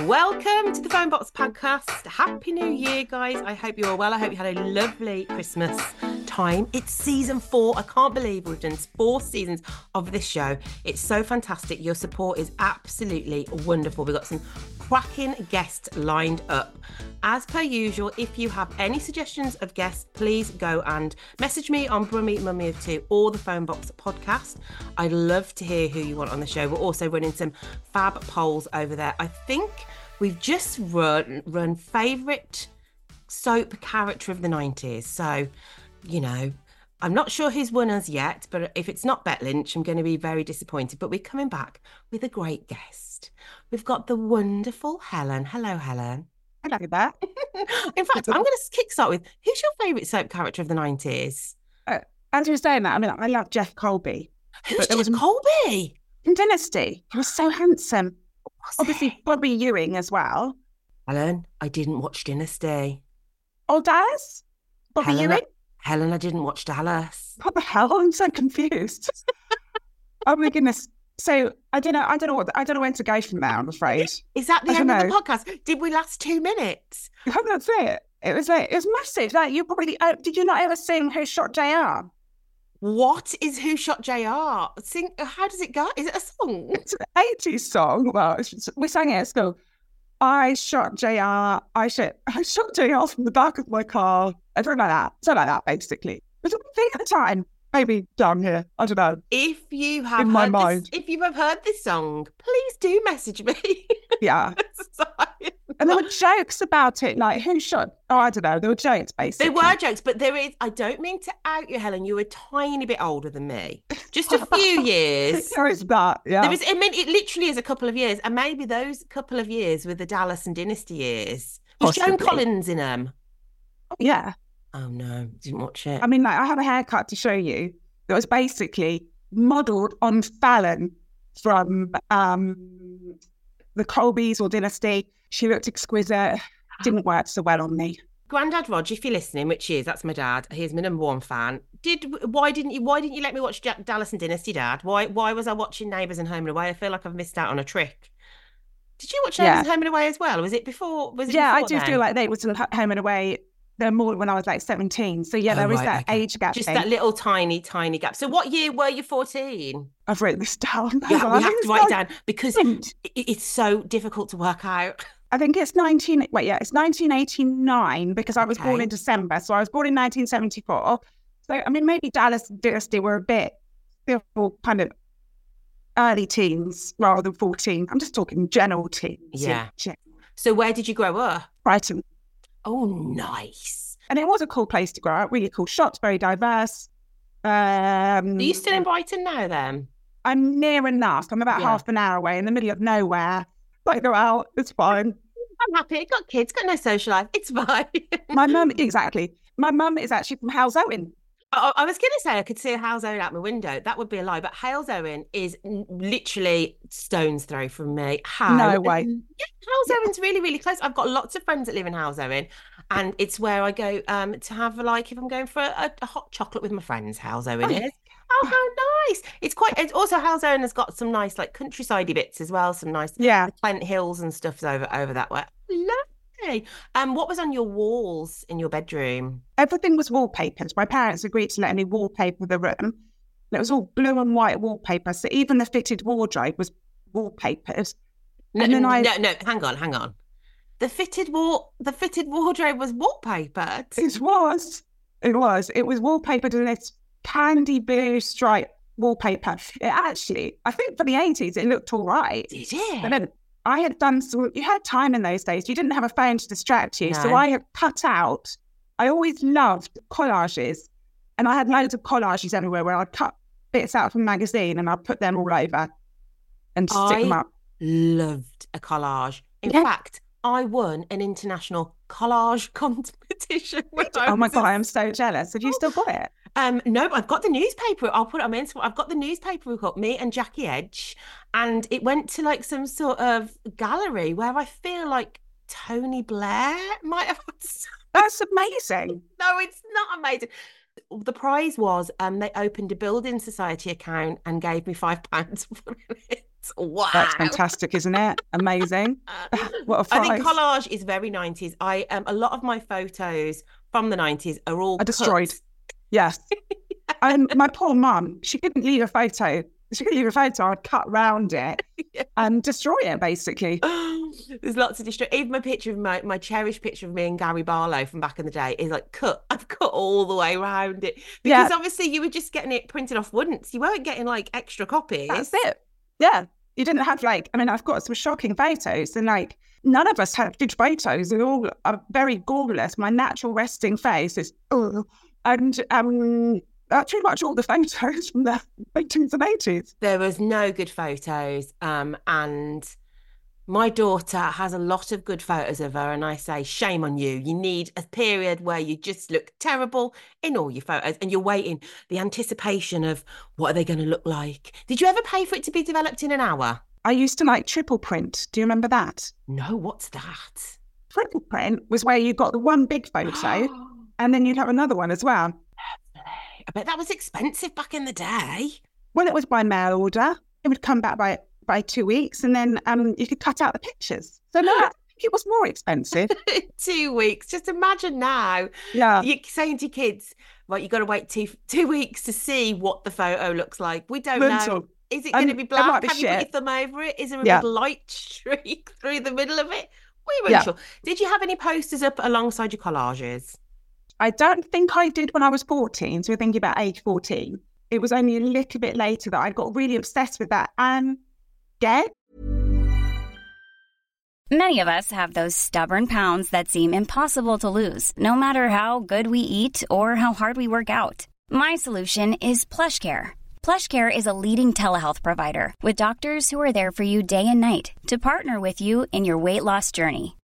Welcome to the Phone Box Podcast. Happy New Year, guys. I hope you're well. I hope you had a lovely Christmas time. It's season four. I can't believe we've done four seasons of this show. It's so fantastic. Your support is absolutely wonderful. We've got some cracking guests lined up. As per usual, if you have any suggestions of guests, please go and message me on Brummy Mummy of Two or the Phone Box Podcast. I'd love to hear who you want on the show. We're also running some fab polls over there. I think we've just run run favourite soap character of the 90s. So, you know, I'm not sure who's won us yet, but if it's not Bet Lynch, I'm going to be very disappointed. But we're coming back with a great guest. We've got the wonderful Helen. Hello, Helen. Hello there. In fact, I'm going to kickstart with who's your favourite soap character of the 90s? Uh, as you were saying that, I mean, I love Jeff Colby. Who's But there Jeff was- Colby? In Dynasty, he was so handsome. Obviously? Bobby Ewing as well. Helen, I didn't watch Dynasty. Old Dallas? Bobby Helen, I, Ewing? Helen, I didn't watch Dallas. What the hell? I'm so confused. oh my goodness. So I don't know. I don't know what. I don't know where to go from there. I'm afraid. Is that the I end of the podcast? Did we last two minutes? That's it. It was like it was massive. Like you probably uh, did. You not ever sing "Who Shot JR" What is Who Shot JR? Sing. How does it go? Is it a song? It's an 80s song. Well, we sang it at school. I shot JR. I shot, I shot JR from the back of my car. I don't like that. Something like that, basically. Was a thing at the time. Maybe down here. I don't know. If you have In my heard this- mind. if you have heard this song, please do message me. Yeah. Sorry. And there were jokes about it, like who shot? Oh, I don't know. There were jokes, basically. There were jokes, but there is. I don't mean to out you, Helen. You were a tiny bit older than me, just a few years. There is that. Yeah. There is. I mean, it literally is a couple of years, and maybe those couple of years were the Dallas and Dynasty years. Was Joan. Collins in them? yeah. Oh no, didn't watch it. I mean, like, I have a haircut to show you that was basically modelled on Fallon from um, the Colbys or Dynasty. She looked exquisite. Didn't ah. work so well on me. Grandad Rog, if you're listening, which is that's my dad. He's my number one fan. Did why didn't you why didn't you let me watch Ja- Dallas and Dynasty, Dad? Why why was I watching Neighbours and Home and Away? I feel like I've missed out on a trick. Did you watch Neighbours Yeah. and Home and Away as well? Was it before? Was it Yeah, I do then? feel like they was in home and away. They're more when I was like 17. So yeah, Oh, there is right, that okay. age gap just thing. that little tiny tiny gap. So what year were you 14? I've written this down. Yeah, Hang we I have to it's write it down because Hint. i- it's so difficult to work out. I think it's 19. Wait, yeah, it's 1989 because I was born in December. So I was born in 1974. So I mean, maybe Dallas and Dynasty were a bit still kind of early teens rather than 14. I'm just talking general teens. you know, Yeah. So where did you grow up? Brighton. Oh, nice. And it was a cool place to grow up, really cool shots, very diverse. Um, Are you still in Brighton now then? I'm near enough. I'm about Yeah. half an hour away in the middle of nowhere. Like go out, it's fine. I'm happy. I've Got kids, got no social life. It's fine. My mum, exactly. My mum is actually from Halesowen. I, I was going to say I could see a Halesowen out my window. That would be a lie, but Halesowen is literally stone's throw from me. How? No way. Yeah, Halesowen's really, really close. I've got lots of friends that live in Halesowen, and it's where I go um, to have like if I'm going for a, a hot chocolate with my friends. Halesowen Oh, is. Oh, how nice! It's quite. It's also Halesowen has got some nice like countryside bits as well. Some nice Yeah. Clent Hills and stuff's over over that way. Lovely. Um, what was on your walls in your bedroom? Everything was wallpapered. My parents agreed to let me wallpaper the room. And it was all blue and white wallpaper. So even the fitted wardrobe was wallpapered. No, And then I- no, no. Hang on, hang on. The fitted wall, the fitted wardrobe was wallpapered. It was. It was. It was wallpapered in this candy blue stripe wallpaper. It actually, I think for the 80s, it looked all right. Did But it? then I had done some, you had time in those days. You didn't have a phone to distract you. So I had cut out, I always loved collages. And I had loads of collages everywhere where I'd cut bits out from a magazine and I'd put them all over and stick them up. Loved a collage. In Yeah. fact, I won an international collage competition. Oh I Oh my God, I'm so jealous. Have you still got it? Um, no, but I've got the newspaper. I'll put it on my Instagram. I've got the newspaper we got me and Jackie Edge, and it went to like some sort of gallery where I feel like Tony Blair might have. That's amazing. No, it's not amazing. The prize was um they opened a building society account and gave me five pounds for it. Wow. That's fantastic, isn't it? Amazing. What a I think collage is very 90s. I um a lot of my photos from the 90s are all Are destroyed. Yes. And my poor mum, she couldn't leave a photo. She couldn't leave a photo. I'd cut round it and destroy it, basically. There's lots of distract. Even my picture of my, my cherished picture of me and Gary Barlow from back in the day is like cut. I've cut all the way around it Yeah. because obviously you were just getting it printed off once. You weren't getting like extra copies. That's it. Yeah. You didn't have like, I mean, I've got some shocking photos and like none of us had good photos. They're all are very gorgeous. My natural resting face is, oh, and um, that's pretty much all the photos from the 80s and 80s. There was no good photos. Um, and my daughter has a lot of good photos of her, and I say, shame on you. You need a period where you just look terrible in all your photos, and you're waiting the anticipation of what are they going to look like. Did you ever pay for it to be developed in an hour? I used to like triple print. Do you remember that? No, what's that? Triple print was where you got the one big photo and then you'd have another one as well. I bet that was expensive back in the day. Well, it was by mail order. It would come back by by two weeks, and then um, you could cut out the pictures. So no, it was more expensive. two weeks. Just imagine now. Yeah, You're saying to kids, right, you've got to wait two two weeks to see what the photo looks like. We don't know. Is it going to Um, be it might black? be Have you put your thumb over it? Is there a Yeah. big light streak through the middle of it? We weren't Yeah. sure. Did you have any posters up alongside your collages? I don't think I did when I was fourteen. So we're thinking about age fourteen. It was only a little bit later that I got really obsessed with that. And again, Many of us have those stubborn pounds that seem impossible to lose, no matter how good we eat or how hard we work out. My solution is PlushCare. PlushCare is a leading telehealth provider with doctors who are there for you day and night to partner with you in your weight loss journey.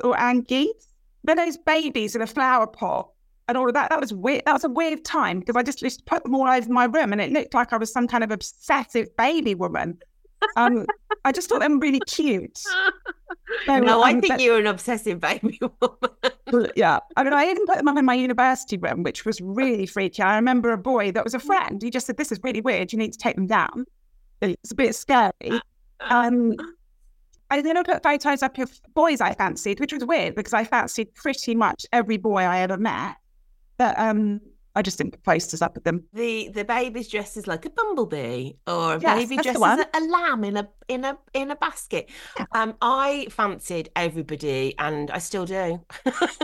Or Anne Geddes, but those babies in a flower pot and all of that. That was weird. That was a weird time because I just, just put them all over my room and it looked like I was some kind of obsessive baby woman. Um, I just thought them really cute. They no, I um, think but- you're an obsessive baby woman. yeah. I mean, I even put them up in my university room, which was really freaky. I remember a boy that was a friend. He just said, This is really weird. You need to take them down. It's a bit scary. Um, I then I put photos up of boys I fancied, which was weird because I fancied pretty much every boy I ever met. But um, I just didn't put posters up of them. The the baby's dressed as like a bumblebee, or a Yes, baby as a, a lamb in a in a in a basket. Um, I fancied everybody, and I still do.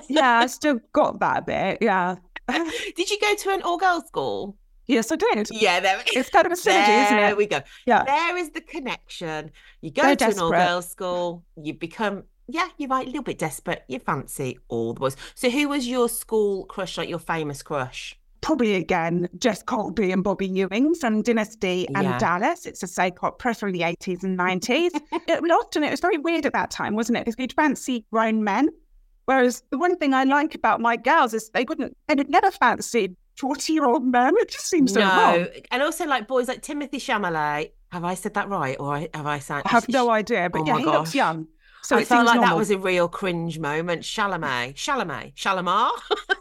Yeah, I still got that bit. Yeah. Did you go to an all girls school? Yes, I did. Yeah, there it is. It's kind of a synergy, isn't it? There we go. Yeah. There is the connection. You go So to an all girls school, you become, yeah, you're right, a little bit desperate. You fancy all the boys. So, who was your school crush, like your famous crush? Probably again, Jeff Colby and Bobby Ewing from Dynasty and Yeah. Dallas. It's a soap opera from the 80s and 90s. it was often, it was very weird at that time, wasn't it? Because you'd fancy grown men. Whereas the one thing I like about my girls is they wouldn't, they would never fancy 40 year old men. It just seems so no. wrong. And also, like boys like Timothy Chalamet. Have I said that right? Or have I said? I have no idea, but Oh yeah, he looks young. So I it felt like that was a real cringe moment. Chalamet, Chalamet, Shalamar,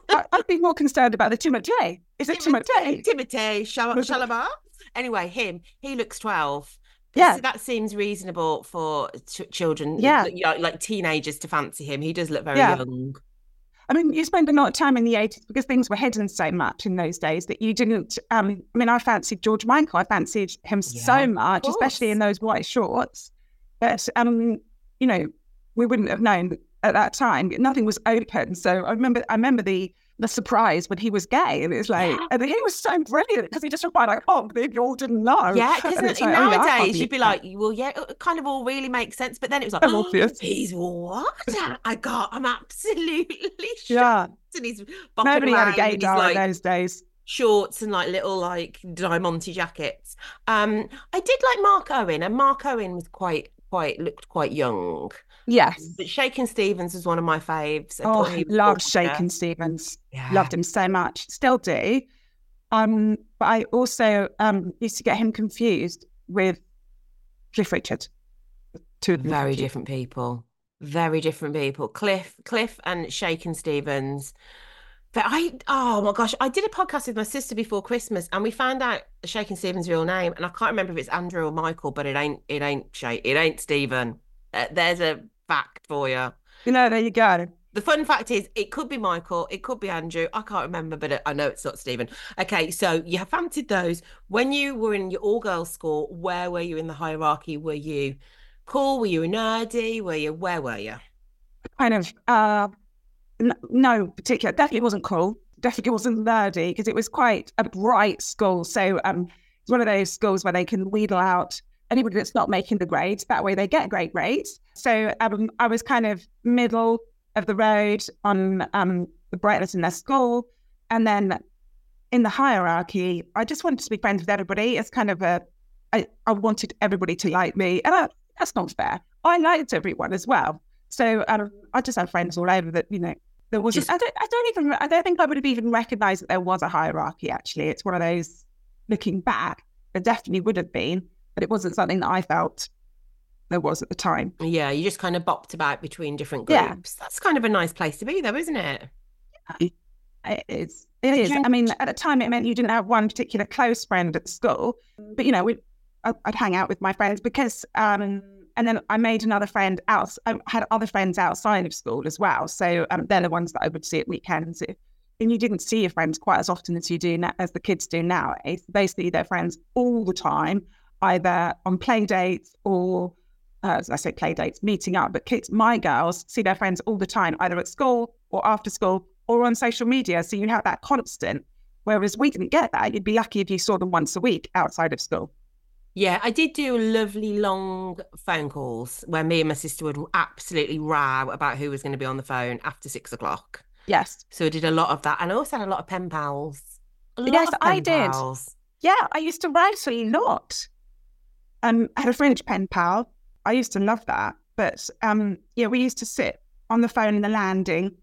I- I'd be more concerned about the Timothy. Is it Timothy? Timothy, Shalamar. Anyway, him, he looks 12. Yeah. So that seems reasonable for ch- children, Yeah. like, like teenagers to fancy him. He does look very Yeah. young. I mean, you spend a lot of time in the 80s because things were hidden so much in those days that you didn't. Um, I mean, I fancied George Michael. I fancied him Yeah, so much, especially in those white shorts. But, um, you know, we wouldn't have known at that time. Nothing was open. So I remember, I remember the the surprise when he was gay, and it's like, Yeah. and he was so brilliant because he just replied, like, oh, you all didn't know." Yeah, because like, oh, yeah, nowadays you'd be like, well, yeah, it kind of all really makes sense. But then it was like, So obvious. he's what? I got, I'm absolutely shocked. yeah, And he's nobody had a gay in like, in those days. shorts and like little like diamante jackets. Um, I did like Mark Owen, and Mark Owen was quite, quite looked quite young. Yes. But Shakin Stevens is one of my faves. I Oh, thought he was love gorgeous. Stevens. Yeah. Loved him so much. Still do. Um, but I also um used to get him confused with Cliff Richard. Two Very different people. Very different people. Cliff, Cliff, and Shakin Stevens. But I, oh my gosh, I did a podcast with my sister before Christmas, and we found out Shakin Stevens' real name, and I can't remember if it's Andrew or Michael, but it ain't, it ain't Shay, it ain't Stephen. Uh, there's a fact for you. You know, there you go. The fun fact is, it could be Michael, it could be Andrew. I can't remember, but I know it's not Stephen. Okay, so you have fancied those. When you were in your all girls school, where were you in the hierarchy? Were you cool? Were you nerdy? Were you, where were you? Kind of uh n- no particular definitely wasn't cool. Definitely wasn't nerdy because it was quite a bright school. So um it's one of those schools where they can wheedle out anybody that's not making the grades. That way they get great grades. So um I was kind of middle of the road on um the brightness in their school. And then in the hierarchy, I just wanted to be friends with everybody. It's kind of a I, I wanted everybody to like me. And I, that's not fair. I liked everyone as well. So um, I just had friends all over that, you know, there wasn't, Just- I, don't, I don't even, I don't think I would have even recognized that there was a hierarchy actually. It's one of those, looking back, there definitely would have been, but it wasn't something that I felt there was at the time. Yeah, you just kind of bopped about between different groups. Yeah. That's kind of a nice place to be, though, isn't it? It is. It is. I mean, at the time, it meant you didn't have one particular close friend at school, but you know, we, I'd hang out with my friends because, um, and then I made another friend out. I had other friends outside of school as well. So um, they're the ones that I would see at weekends. If- And you didn't see your friends quite as often as you do now, as the kids do now. It's basically their friends all the time, either on play dates or, uh, as I say, play dates, meeting up. But kids, my girls, see their friends all the time, either at school or after school or on social media. So you have that constant. Whereas we didn't get that. You'd be lucky if you saw them once a week outside of school. Yeah, I did do lovely long phone calls where me and my sister would absolutely row about who was going to be on the phone after six o'clock. Yes. So I did a lot of that. And I also had a lot of pen pals. A lot Yes, of I did. pals. Yeah, I used to write a lot. Um, I had a French pen pal. I used to love that. But um, yeah, we used to sit on the phone in the landing,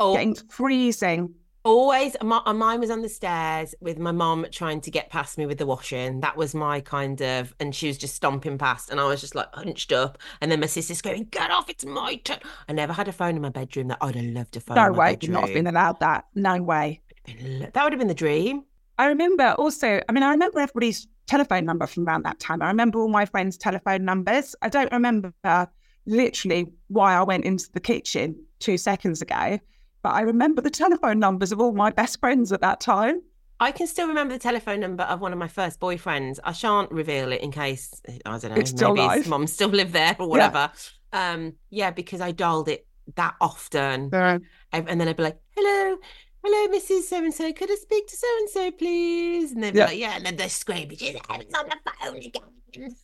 Oh, getting freezing. always, my, uh, mine was on the stairs with my mom trying to get past me with the washing. That was my kind of, and she was just stomping past, and I was just like hunched up. And then my sister's going, "Get off! It's my turn." I never had a phone in my bedroom. That I'd have loved a phone. No way, would not have been allowed that. No way. That would have been the dream. I remember also, I mean, I remember everybody's telephone number from around that time. I remember all my friends' telephone numbers. I don't remember literally why I went into the kitchen two seconds ago. But I remember the telephone numbers of all my best friends at that time. I can still remember the telephone number of one of my first boyfriends. I shan't reveal it in case I don't know. It's still maybe live. his mum still lived there or whatever. Um, yeah, because I dialed it that often, and and then I'd be like, "Hello, hello, Mrs. So and So, could I speak to so and so, please?" And they'd be Yeah. like, "Yeah," and then they're screaming, "She's on the phone again."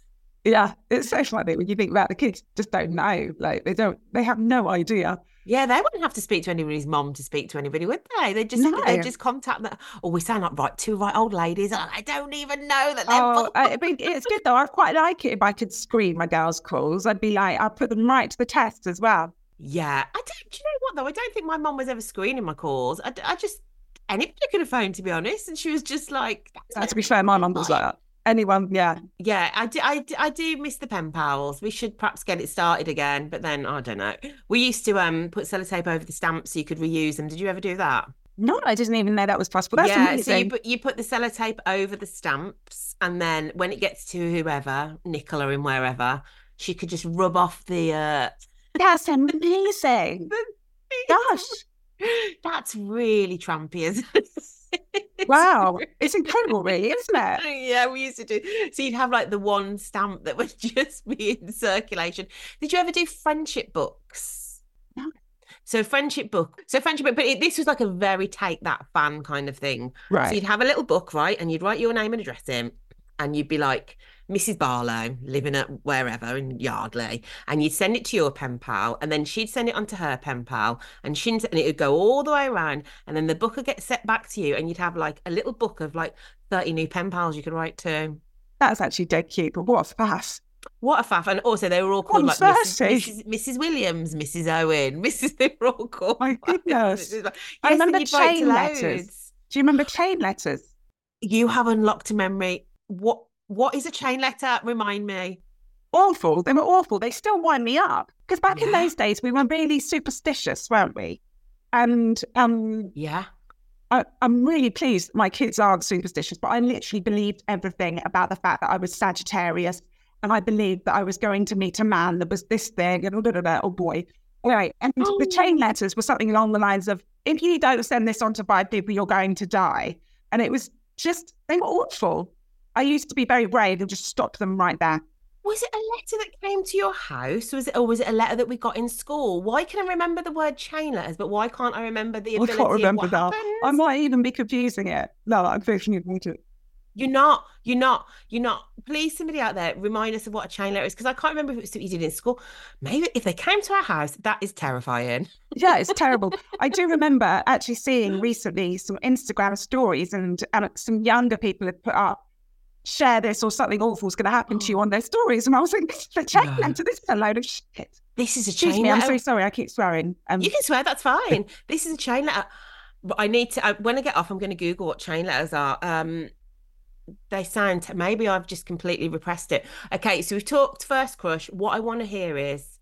yeah, it's so funny when you think about the kids just don't know. Like they don't, they have no idea. Yeah, they wouldn't have to speak to anybody's mom to speak to anybody, would they? They just No. they just contact them. Oh, we sound like right two right old ladies. I don't even know that they're. Oh, I mean, it's good though. I quite like it if I could screen my girls' calls. I'd be like, I'd put them right to the test as well. Yeah, I don't. Do you know what though? I don't think my mum was ever screening my calls. I, I just anybody could have phoned to be honest, and she was just like, Uh, to be fair, my mum was like that. Anyone, yeah. Yeah, I do, I, do- I do miss the pen pals. We should perhaps get it started again, but then I don't know. We used to um put sellotape over the stamps so you could reuse them. Did you ever do that? No, I didn't even know that was possible. That's yeah, so you put you put the sellotape over the stamps, and then when it gets to whoever, Nicola in wherever, she could just rub off the. uh That's amazing. Gosh. That's really trampy, isn't it? It's Wow. really- It's incredible, really, isn't it? Yeah, we used to do. So you'd have like the one stamp that would just be in circulation. Did you ever do friendship books? No. So friendship book. So friendship book, but it, this was like a very take that fan kind of thing. Right. So you'd have a little book, right? And you'd write your name and address in, and you'd be like, Mrs. Barlow, living at wherever in Yardley, and you'd send it to your pen pal, and then she'd send it on to her pen pal, and she and it would go all the way around, and then the book would get sent back to you, and you'd have like a little book of like 30 new pen pals you could write to. That's actually dead cute, but what a faff. What a faff. And also they were all called like Mrs. Mrs. Mrs. Williams, Mrs. Owen, Mrs. They were all called. My goodness. Like- I Yes, and remember you'd write to chain letters. Do you remember chain letters? You have unlocked a memory. What what is a chain letter? Remind me. Awful. They were awful. They still wind me up. Because back in those days, we were really superstitious, weren't we? And um, Yeah. I, I'm really pleased my kids aren't superstitious, but I literally believed everything about the fact that I was Sagittarius and I believed that I was going to meet a man that was this thing and da, oh boy. Anyway, and the chain letters were something along the lines of, if you don't send this on to five people, you're going to die. And it was just, they were awful. I used to be very brave and just stop them right there. Was it a letter that came to your house? Was it or was it a letter that we got in school? Why can I remember the word chain letters, but why can't I remember the I can't remember what that. I might even be confusing it. No, I'm thinking about it. You're not. You're not. You're not. Please, somebody out there, remind us of what a chain letter is because I can't remember if it was something you did in school. Maybe if they came to our house, that is terrifying. Yeah, it's terrible. I do remember actually seeing recently some Instagram stories and, and some younger people have put up, share this or something awful is going to happen to you on their stories. And I was like, this is a chain No. letter. This is a load of shit. This is a Excuse chain me, I'm so sorry. I keep swearing. Um, You can swear, that's fine. This is a chain letter. But I need to, I, when I get off, I'm going to Google what chain letters are. Um, they sound, maybe I've just completely repressed it. Okay, so we've talked first crush. What I want to hear is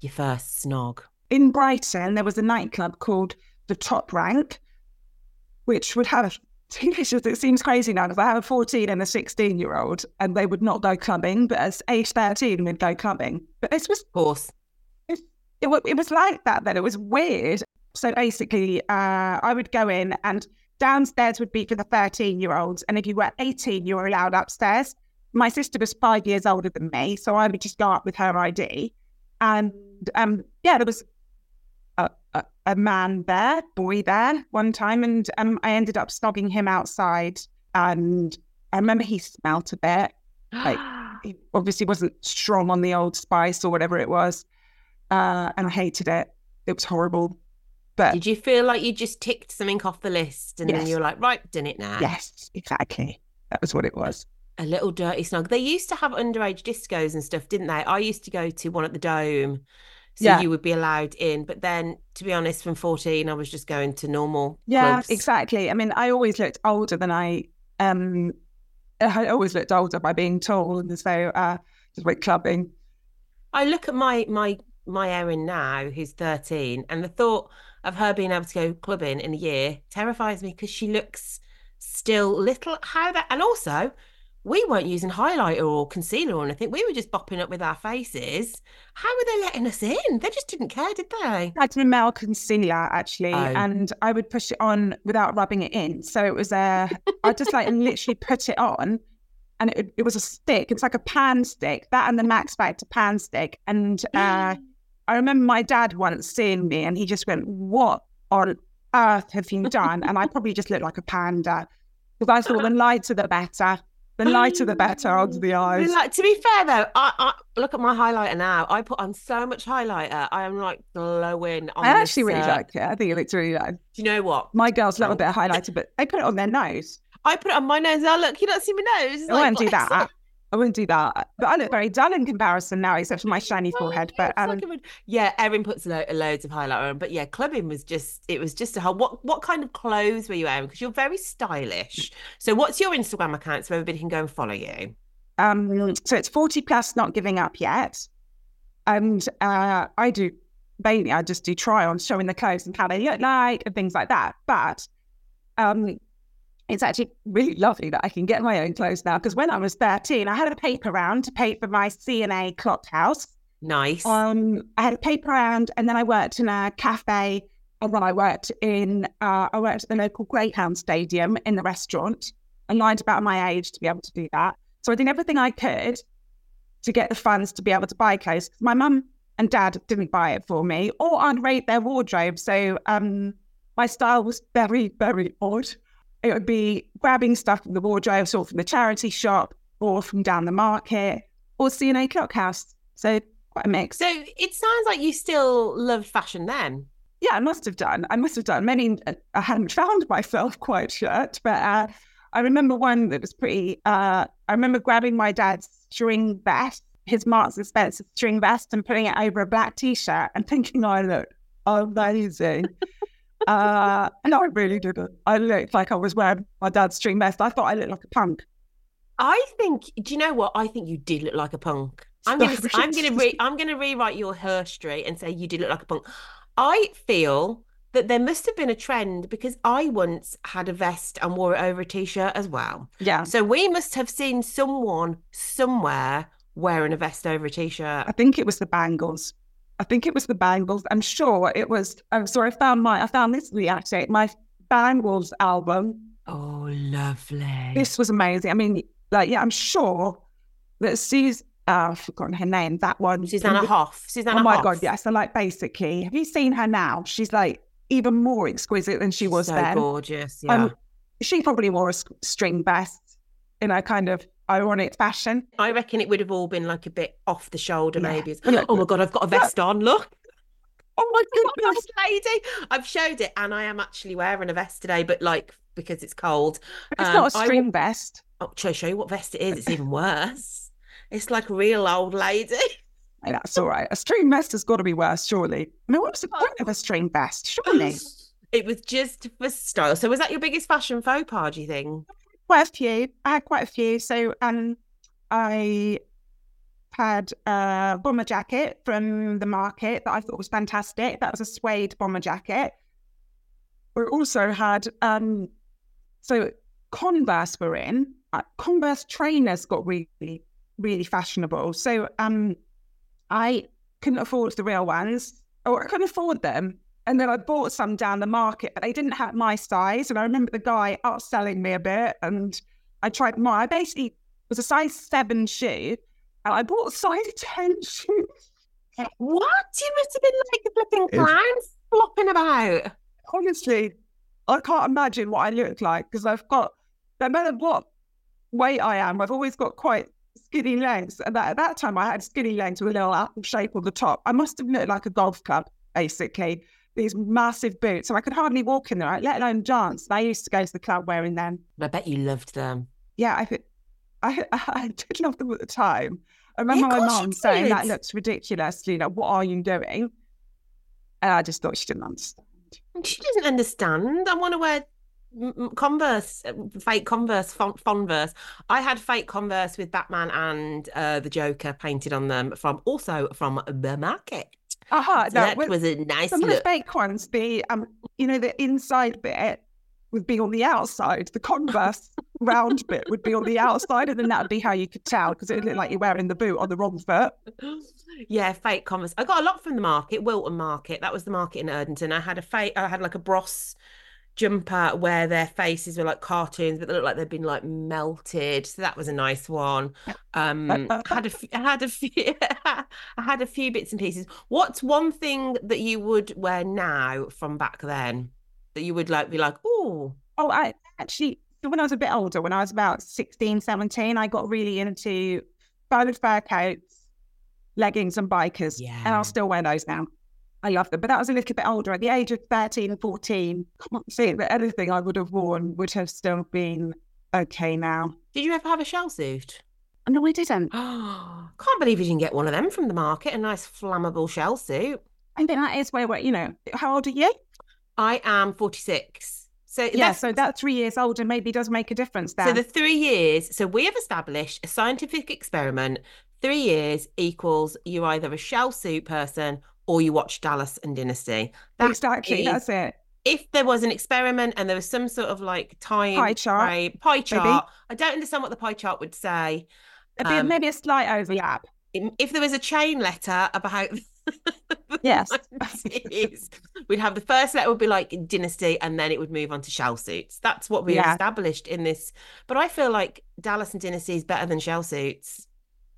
your first snog. in Brighton, there was a nightclub called the Top Rank, which would have teenagers. It seems crazy now because I have a 14 and a 16 year old, and they would not go clubbing, but as age 13, we'd go clubbing. But this was Of course. it, it, it was like that then. It was weird. So basically, uh, I would go in and downstairs would be for the 13 year olds. And if you were 18, you were allowed upstairs. My sister was five years older than me. So I would just go up with her ID. And um, yeah, there was a, man there, boy there one time. And um, I ended up snogging him outside. And I remember he smelt a bit like he obviously wasn't strong on the old spice or whatever it was. Uh, and I hated it. It was horrible. But Did you feel like you just ticked something off the list and then you were like, right, done it now? yes, exactly. That was what it was. A little dirty snog. They used to have underage discos and stuff, didn't they? I used to go to one at the Dome. So Yeah. you would be allowed in. But then, to be honest, from 14, I was just going to normal Yeah, clubs. exactly. I mean, I always looked older than I um I always looked older by being tall and so uh just went clubbing. I look at my my my Erin now, who's 13, and the thought of her being able to go clubbing in a year terrifies me because she looks still little. How that, and also, we weren't using highlighter or concealer or anything. We were just bopping up with our faces. How were they letting us in? They just didn't care, did they? I had male concealer actually, Oh. and I would push it on without rubbing it in. So it was a, I just like literally put it on, and it, it was a stick. It's like a pan stick, that and the Max Factor pan stick. And uh, I remember my dad once seeing me, and he just went, "What on earth have you done?" And I probably just looked like a panda because I thought the lighter the better. The lighter the um, better under the eyes. Like, to be fair though, I, I look at my highlighter now. I put on so much highlighter. I am like glowing. On I actually really like it. I think it looks really nice. Do you know what? My girls love a bit of highlighter, but they put it on their nose. I put it on my nose. Oh look, you don't see my nose. It's I won't do that. I wouldn't do that. But I look very dull in comparison now, except for my shiny forehead. Yeah, But um, like yeah, Erin puts lo- loads of highlighter on, but yeah, clubbing was just it was just a whole. What what kind of clothes were you wearing? Because you're very stylish. So what's your Instagram account so everybody can go and follow you? um, so it's forty plus, not giving up yet. And uh, I do mainly, I just do try on showing the clothes and how they look like and things like that. But um, it's actually really lovely that I can get my own clothes now. Because when I was thirteen, I had a paper round to pay for my C&A clock house. Nice. Um, I had a paper round, and then I worked in a cafe, and then I worked in uh, I worked at the local Greyhound Stadium in the restaurant. I lied about my age to be able to do that, so I did everything I could to get the funds to be able to buy clothes. My mum and dad didn't buy it for me, or I'd raid their wardrobe. So um, my style was very, very odd. It would be grabbing stuff from the wardrobe, or from the charity shop, or from down the market, or C&A Clock House. So quite a mix. so it sounds like you still loved fashion then. Yeah, I must have done. I must have done many. I hadn't found myself quite yet, but uh, I remember one that was pretty. Uh, I remember grabbing my dad's string vest, his Marks and Spencer string vest, and putting it over a black t-shirt and thinking I looked amazing. uh, and I really didn't. I looked like I was wearing my dad's string vest. I thought I looked like a punk. I think. Do you know what? I think you did look like a punk. I'm gonna. I'm gonna. Re, I'm gonna rewrite your history and say you did look like a punk. I feel that there must have been a trend because I once had a vest and wore it over a t-shirt as well. Yeah, So we must have seen someone somewhere wearing a vest over a t-shirt. I think it was the bangles. I think it was the bangles. I'm sure it was. I'm sorry, I found my. I found this the actually my bangles album. Oh, lovely. This was amazing. I mean, like, yeah, I'm sure that Suze. Uh, I've forgotten her name. That one, Susanna Hoff. Susanna Oh my Hoff. god, yes. So like, basically, have you seen her now? She's like even more exquisite than she was so then. gorgeous. Yeah. Um, she probably wore a string vest in a kind of ironic fashion. I reckon it would have all been like a bit off the shoulder, Yeah. maybe. Well, look- oh my god, I've got a vest on. Look. Oh my Old goodness! lady. I've showed it and I am actually wearing a vest today, but like because it's cold. It's Um, not a string vest. Oh, shall I show you what vest it is? It's even worse. It's like a real old lady. Hey, That's all right. A string vest has got to be worse, surely. I mean, what's the point of a string vest? Surely. It was just for style. So was that your biggest fashion faux pas, do you think? Quite a few. I had quite a few. So um, I had a bomber jacket from the market that I thought was fantastic. That was a suede bomber jacket. We also had um, so Converse were in. Uh, Converse trainers got really, really fashionable. So um, I couldn't afford the real ones, or I couldn't afford them. And then I bought some down the market, but they didn't have my size. And I remember the guy outselling me a bit, and I tried more. I basically was a size seven shoe, and I bought a size ten shoe. What? You must have been like a flipping It's- clown flopping about. Honestly, I can't imagine what I look like because I've got no matter what weight I am, I've always got quite skinny legs. And at that time, I had skinny legs with a little apple shape on the top. I must have looked like a golf club, basically. These massive boots, So I could hardly walk in them, let alone dance. And I used to go to the club wearing them. I bet you loved them. Yeah, I I, I did love them at the time. I remember of my mum saying that looks ridiculous. Know, what are you doing? And I just thought she didn't understand. She doesn't understand. I want to wear Converse, uh, fake Converse, fon- Fonverse. I had fake Converse with Batman and uh, the Joker painted on them from also from the market. Aha, So no, that with- was a nice some of the fake ones, the um, you know, the inside bit would be on the outside. The Converse round bit would be on the outside, and then that would be how you could tell because it would look like you're wearing the boot on the wrong foot. Yeah, fake Converse. I got a lot from the market, Wilton Market. That was the market in Erdington. I had a fake. I had like a Bros jumper where their faces were like cartoons, but they looked like they'd been like melted. So that was a nice one. Um, had a f- had a few, I had a few bits and pieces. What's one thing that you would wear now from back then that you would like be like, oh, Oh, I actually, when I was a bit older, when I was about 16, 17, I got really into faux fur coats, leggings, and bikers. And I'll still wear those now. I love them. But that was a little bit older. At the age of 13 14, I can't see that anything I would have worn would have still been okay now. did you ever have a shell suit? No, I didn't. Oh, can't believe you didn't get one of them from the market. A nice flammable shell suit. I think that is where, we're, you know, how old are you? I am 46. So Yeah, so that three years older maybe does make a difference there. So the three years, so we have established a scientific experiment. Three years equals you're either a shell suit person or you watch Dallas and Dynasty. That exactly, is- that's it. if there was an experiment and there was some sort of like time Pie chart, frame- pie chart. I don't understand what the pie chart would say. It'd be Um, maybe a slight overlap. If there was a chain letter about Yes. we'd have the first letter would be like dynasty and then it would move on to shell suits that's what we Yeah. established in this but i feel like dallas and dynasty is better than shell suits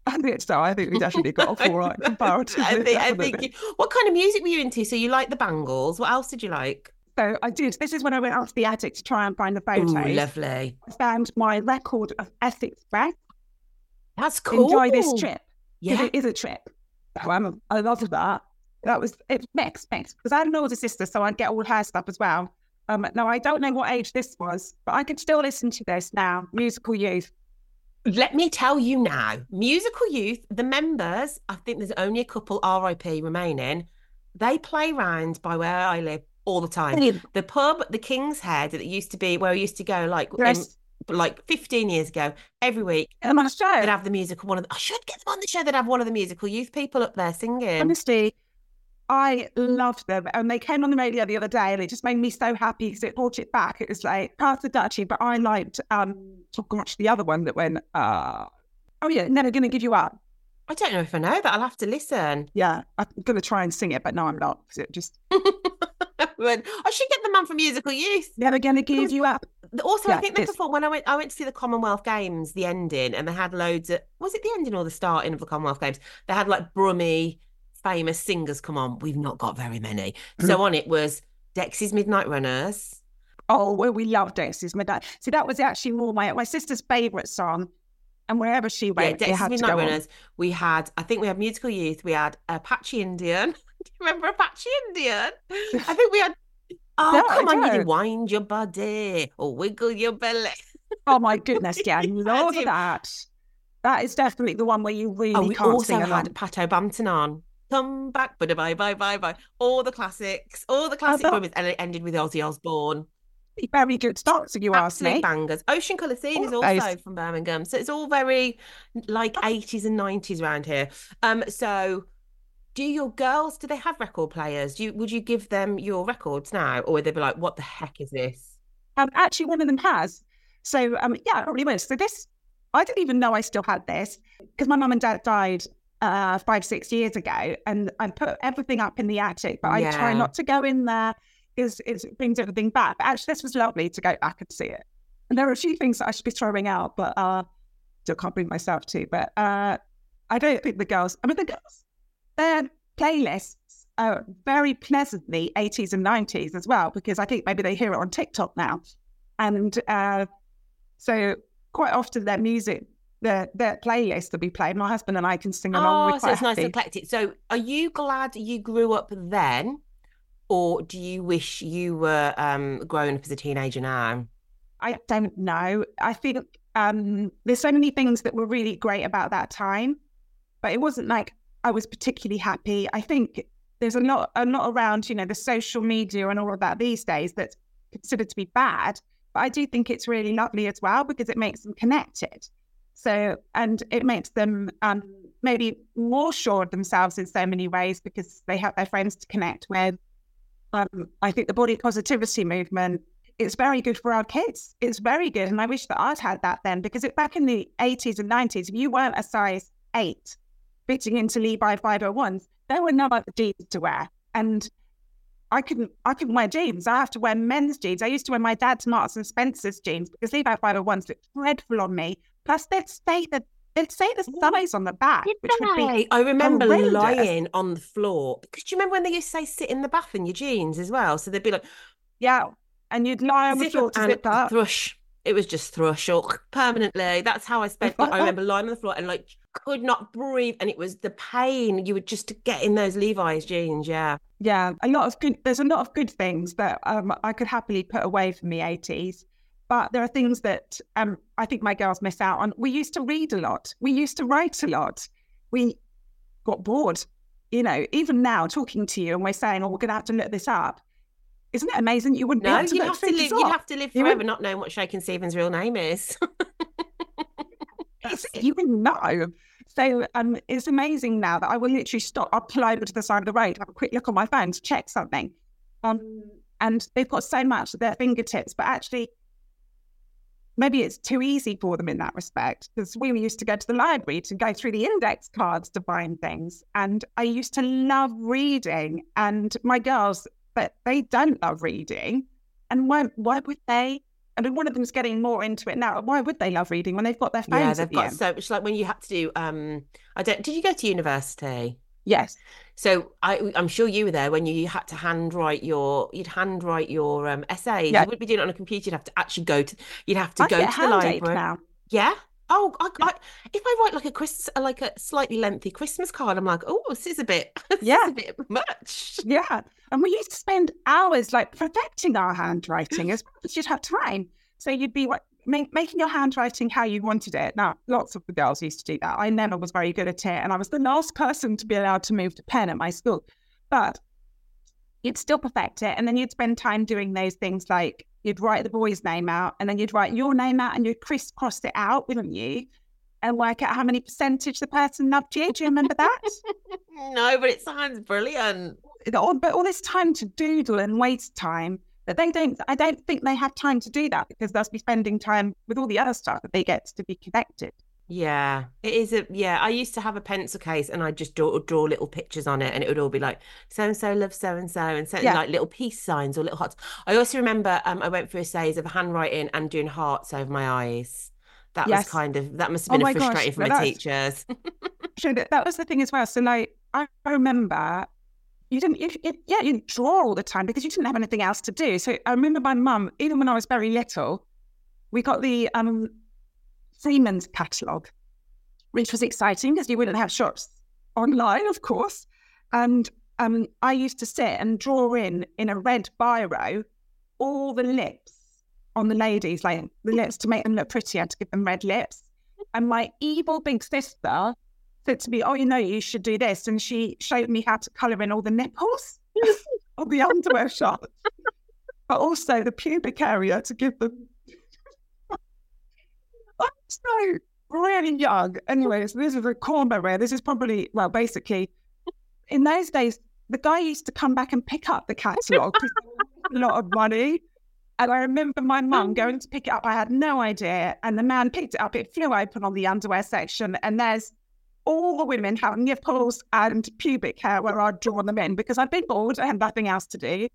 I think so. I think we definitely got off all right comparatively. I think, I think you- what kind of music were you into so you like the bangles what else did you like So I did. This is when I went out to the attic to try and find the Ooh, photos. lovely I found my record of Essex Express. that's cool Enjoy this trip. yeah It is a trip. So I'm, I loved that. That was it mixed, mixed. Because I had an older sister, so I'd get all her stuff as well. Um, now I don't know what age this was, but I can still listen to this now. Musical youth. Let me tell you now musical youth the members i think there's only a couple rip remaining they play round by where i live all the time the pub, the King's Head, that used to be where I used to go, like in- like 15 years ago, every week And on a show. they'd have the musical. One of the, I should get them on the show. They'd have one of the musical youth people up there singing. Honestly, I loved them. And they came on the radio the other day and it just made me so happy because it brought it back. It was like part of Dutchie, but I liked, um, oh gosh, the other one that went, uh, oh yeah, Never Gonna Give You Up. I don't know if I know that. I'll have to listen. Yeah, I'm going to try and sing it, but no, I'm not because it just, I should get the man from musical youth. Never Gonna Give You Up. Also, I think they performed when I went. I went to see the Commonwealth Games, the ending, and they had loads of. Was it the ending or the starting of the Commonwealth Games? They had like Brummy, famous singers come on. We've not got very many. Mm. So on it was Dexy's Midnight Runners. Oh, well, we loved Dexy's Midnight. See, that was actually more my my sister's favourite song. And wherever she Yeah, went, had to Midnight go on. Runners. We had, I think we had musical youth. We had Apache Indian. Do you remember Apache Indian? I think we had. Oh, No, come on, you wind your body or wiggle your belly. Oh my goodness, yeah, I love that. That is definitely the one where you really Oh, we can't also sing along. had Pato Banton on. Come back, bye bye bye bye bye. All the classics, all the classic movies, and it ended with Ozzy Osbourne. Very good start, if you ask Absolute me. bangers. Ocean Colour Scene is also from Birmingham, so it's all very like eighties and nineties around here. Um, so do your girls? Do they have record players? Do you would you give them your records now, or would they be like, "What the heck is this?" Um, actually, one of them has. So, um, yeah, it really was. So this, I didn't even know I still had this because my mum and dad died uh, five, six years ago, and I put everything up in the attic, but I try not to go in there because it brings everything back. But actually, this was lovely to go back and see it. And there are a few things that I should be throwing out, but uh, still can't bring myself to. But uh, I don't think the girls. I mean, the girls, their playlists are very pleasantly 80s and 90s as well, because I think maybe they hear it on TikTok now. And uh, so quite often their music, their their playlist will be played. My husband and I can sing along Oh, with so it's nice happy. and eclectic. So, are you glad you grew up then, or do you wish you were um growing up as a teenager now? I don't know. I think um, there's so many things that were really great about that time, but it wasn't like I was particularly happy. I think there's a lot, a lot around, you know, the social media and all of that these days that's considered to be bad. But I do think it's really lovely as well because it makes them connected. So, and it makes them um, maybe more sure of themselves in so many ways because they have their friends to connect with. Um, I think the body positivity movement it's very good for our kids. It's very good. And I wish that I'd had that then because it, back in the 80s and 90s, if you weren't a size eight fitting into Levi 501s, there were no other jeans to wear. And I couldn't I couldn't wear jeans. I have to wear men's jeans. I used to wear my dad's Marks and Spencer's jeans because Levi 501s looked dreadful on me. Plus they'd say the they'd say the size on the back. Did which would be they? I remember horrendous. lying on the floor because do you remember when they used to say sit in the bath in your jeans as well? So they'd be like Yeah. And you'd lie on the floor to and zip up. thrush. It was just thrush or permanently. That's how I spent. I remember lying on the floor and like could not breathe, and it was the pain you would just get in those Levi's jeans. Yeah, Yeah, a lot of good. There's a lot of good things that um, I could happily put away from the 80s, but there are things that um, I think my girls miss out on. We used to read a lot. We used to write a lot. We got bored. You know, even now talking to you and we're saying, "Oh, we're going to have to look this up." Isn't it amazing? You wouldn't no, be able to you'd look have to live. You'd have to live forever wouldn't- knowing what Shakin' Stevens' real name is. You wouldn't know. So um, it's amazing now that I will literally stop. I'll pull over to the side of the road, have a quick look on my phone to check something. Um, and they've got so much at their fingertips, but actually, maybe it's too easy for them in that respect. Because we used to go to the library to go through the index cards to find things. And I used to love reading. And my girls, but they don't love reading. And why, why would they? I mean, one of them's getting more into it now. Why would they love reading when they've got their phones yeah, they've the got end? so much. Like when you had to do. Um, I don't. Did you go to university? Yes. So I, I'm sure you were there when you had to handwrite your, you'd handwrite your um, essays. Yeah. You wouldn't be doing it on a computer. You'd have to actually go to, you'd have to I go to the library. now. Yeah. Oh, I, I, if I write like a Chris, like a slightly lengthy Christmas card, I'm like, oh, this is a bit, this Yeah. is a bit much. Yeah. And we used to spend hours like perfecting our handwriting as well as you'd have time. So you'd be like, make, making your handwriting how you wanted it. Now, lots of the girls used to do that. I never was very good at it. And I was the last person to be allowed to move to pen at my school. But you'd still perfect it. And then you'd spend time doing those things like you'd write the boy's name out and then you'd write your name out and you'd crisscross it out, wouldn't you? And work out how many percentage the person loved you. Do you remember that? No, but it sounds brilliant. but all this time to doodle and waste time that they don't i don't think they have time to do that because they'll be spending time with all the other stuff that they get to be connected Yeah, it is a yeah. I used to have a pencil case and I'd just draw draw little pictures on it, and it would all be like so and so loves so and so, and so Yeah. like little peace signs or little hearts. I also remember um, I went through a phase of handwriting and doing hearts over my eyes. That Yes. was kind of that must have Oh been my gosh, frustrating for no, my teachers. that, was the thing as well so like i I remember you didn't you, you, yeah you didn't draw all the time because you didn't have anything else to do. So i remember my mum even when i was very little we got the um Freemans catalogue which was exciting because you wouldn't have shops online of course. And um i used to sit and draw in in a red biro all the lips on the ladies like the lips to make them look prettier to give them red lips. And my evil big sister said to me, Oh, you know, you should do this. And she showed me how to colour in all the nipples of the underwear shot, but also the pubic area to give them. I'm so really young. Anyway, so this is a corner where this is probably, well, basically, in those days, the guy used to come back and pick up the catalogue a lot of money. And I remember my mum going to pick it up. I had no idea. And the man picked it up. It flew open on the underwear section. And there's all the women have nipples and pubic hair where I'd drawn them in because I'd been bored. I had nothing else to do.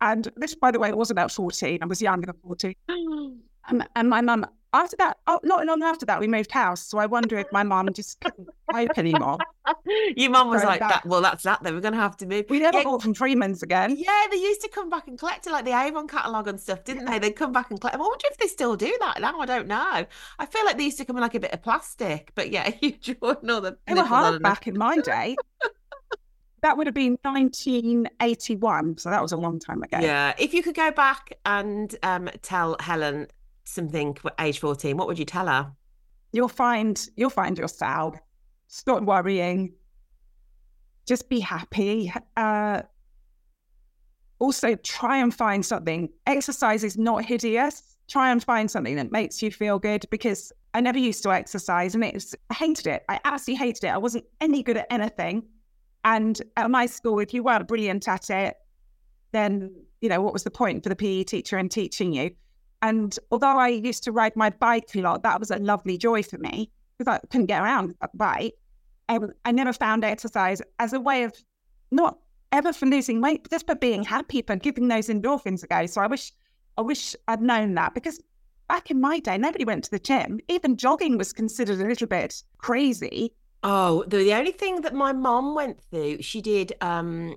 And this, by the way, wasn't at 14. I was younger than 14. And, um, and my mum, after that, oh, not long after that, we moved house. So I wonder if my mum just couldn't cope anymore. Your mum was Going like that. Well, that's that. Then we're gonna have to move. We never Yeah, bought from Freeman's again. Yeah, they used to come back and collect it like the Avon catalogue and stuff, didn't they? They'd come back and collect. I wonder if they still do that now. I don't know. I feel like they used to come in like a bit of plastic, but yeah, you draw another. They were hard back in my day. that would have been 1981. So that was a long time ago. Yeah, if you could go back and um, tell Helen something age fourteen, what would you tell her? You'll find you'll find yourself. Stop worrying. Just be happy. Uh, also, try and find something. Exercise is not hideous. Try and find something that makes you feel good because I never used to exercise and it's I hated it. I absolutely hated it. I wasn't any good at anything. And at my school, if you weren't brilliant at it, then you know, what was the point for the PE teacher in teaching you? And although I used to ride my bike a lot, that was a lovely joy for me because I couldn't get around a bike. Um, I never found exercise as a way of not ever for losing weight, but just for being happy, for giving those endorphins a go. So I wish, I wish I'd known that because back in my day, nobody went to the gym. Even jogging was considered a little bit crazy. Oh, the, the only thing that my mom went through, she did um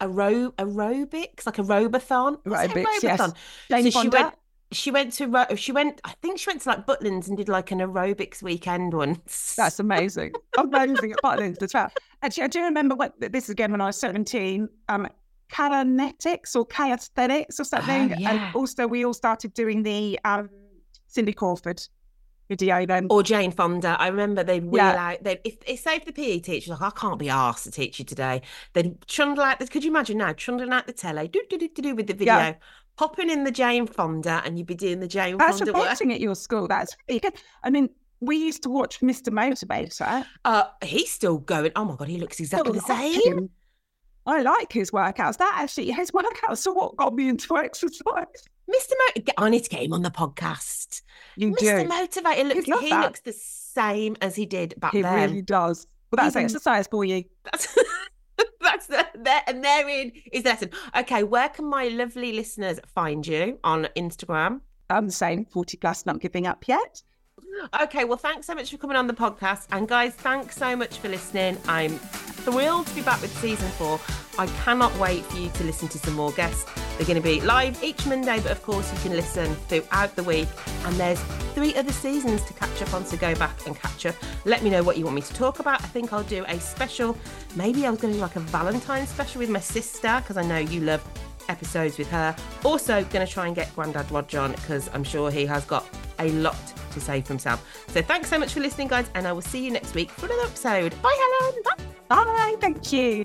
aero- aerobics, like a robathon. Aerobics, yes. Jane so she went she went to she went I think she went to like Butlins and did like an aerobics weekend once. That's amazing. amazing at Butlins as well. Actually, I do remember what this is again when I was 17, um, kinetics or calisthenics or something. Oh, yeah. And also we all started doing the um, Cindy Crawford video then. or Jane Fonda. I remember they'd wheel Yeah. out. They if, if say if the PE teacher was like, I can't be asked to teach you today. They'd trundle out. Could you imagine now trundling out the telly, do do do do do with the video, Yeah. Popping in the Jane Fonda, and you'd be doing the Jane That's Fonda reporting at your school. That's. I mean, we used to watch Mr. Motivator. Uh, he's still going. Oh my god, he looks exactly the like same. him. I like his workouts. That actually, his workouts are what got me into exercise. Mr. Mo- I need to get him on the podcast. You Mr. do. Motivator looks. He that. looks the same as he did back He then. He really does. Well, that's Even- exercise for you. That's that's the, there and therein is the lesson. Okay, where can my lovely listeners find you on Instagram? I'm the same, 40 plus, not giving up yet. Okay, well, thanks so much for coming on the podcast. And guys, thanks so much for listening. I'm thrilled to be back with season four. I cannot wait for you to listen to some more guests. They're going to be live each Monday, but of course, you can listen throughout the week. And there's three other seasons to catch up on, so go back and catch up. Let me know what you want me to talk about. I think I'll do a special, maybe I was going to do like a Valentine's special with my sister, because I know you love episodes with her. Also, going to try and get Grandad Rod on because I'm sure he has got a lot to say for himself. So, thanks so much for listening, guys, and I will see you next week for another episode. Bye, Helen. Bye. Bye. Thank you.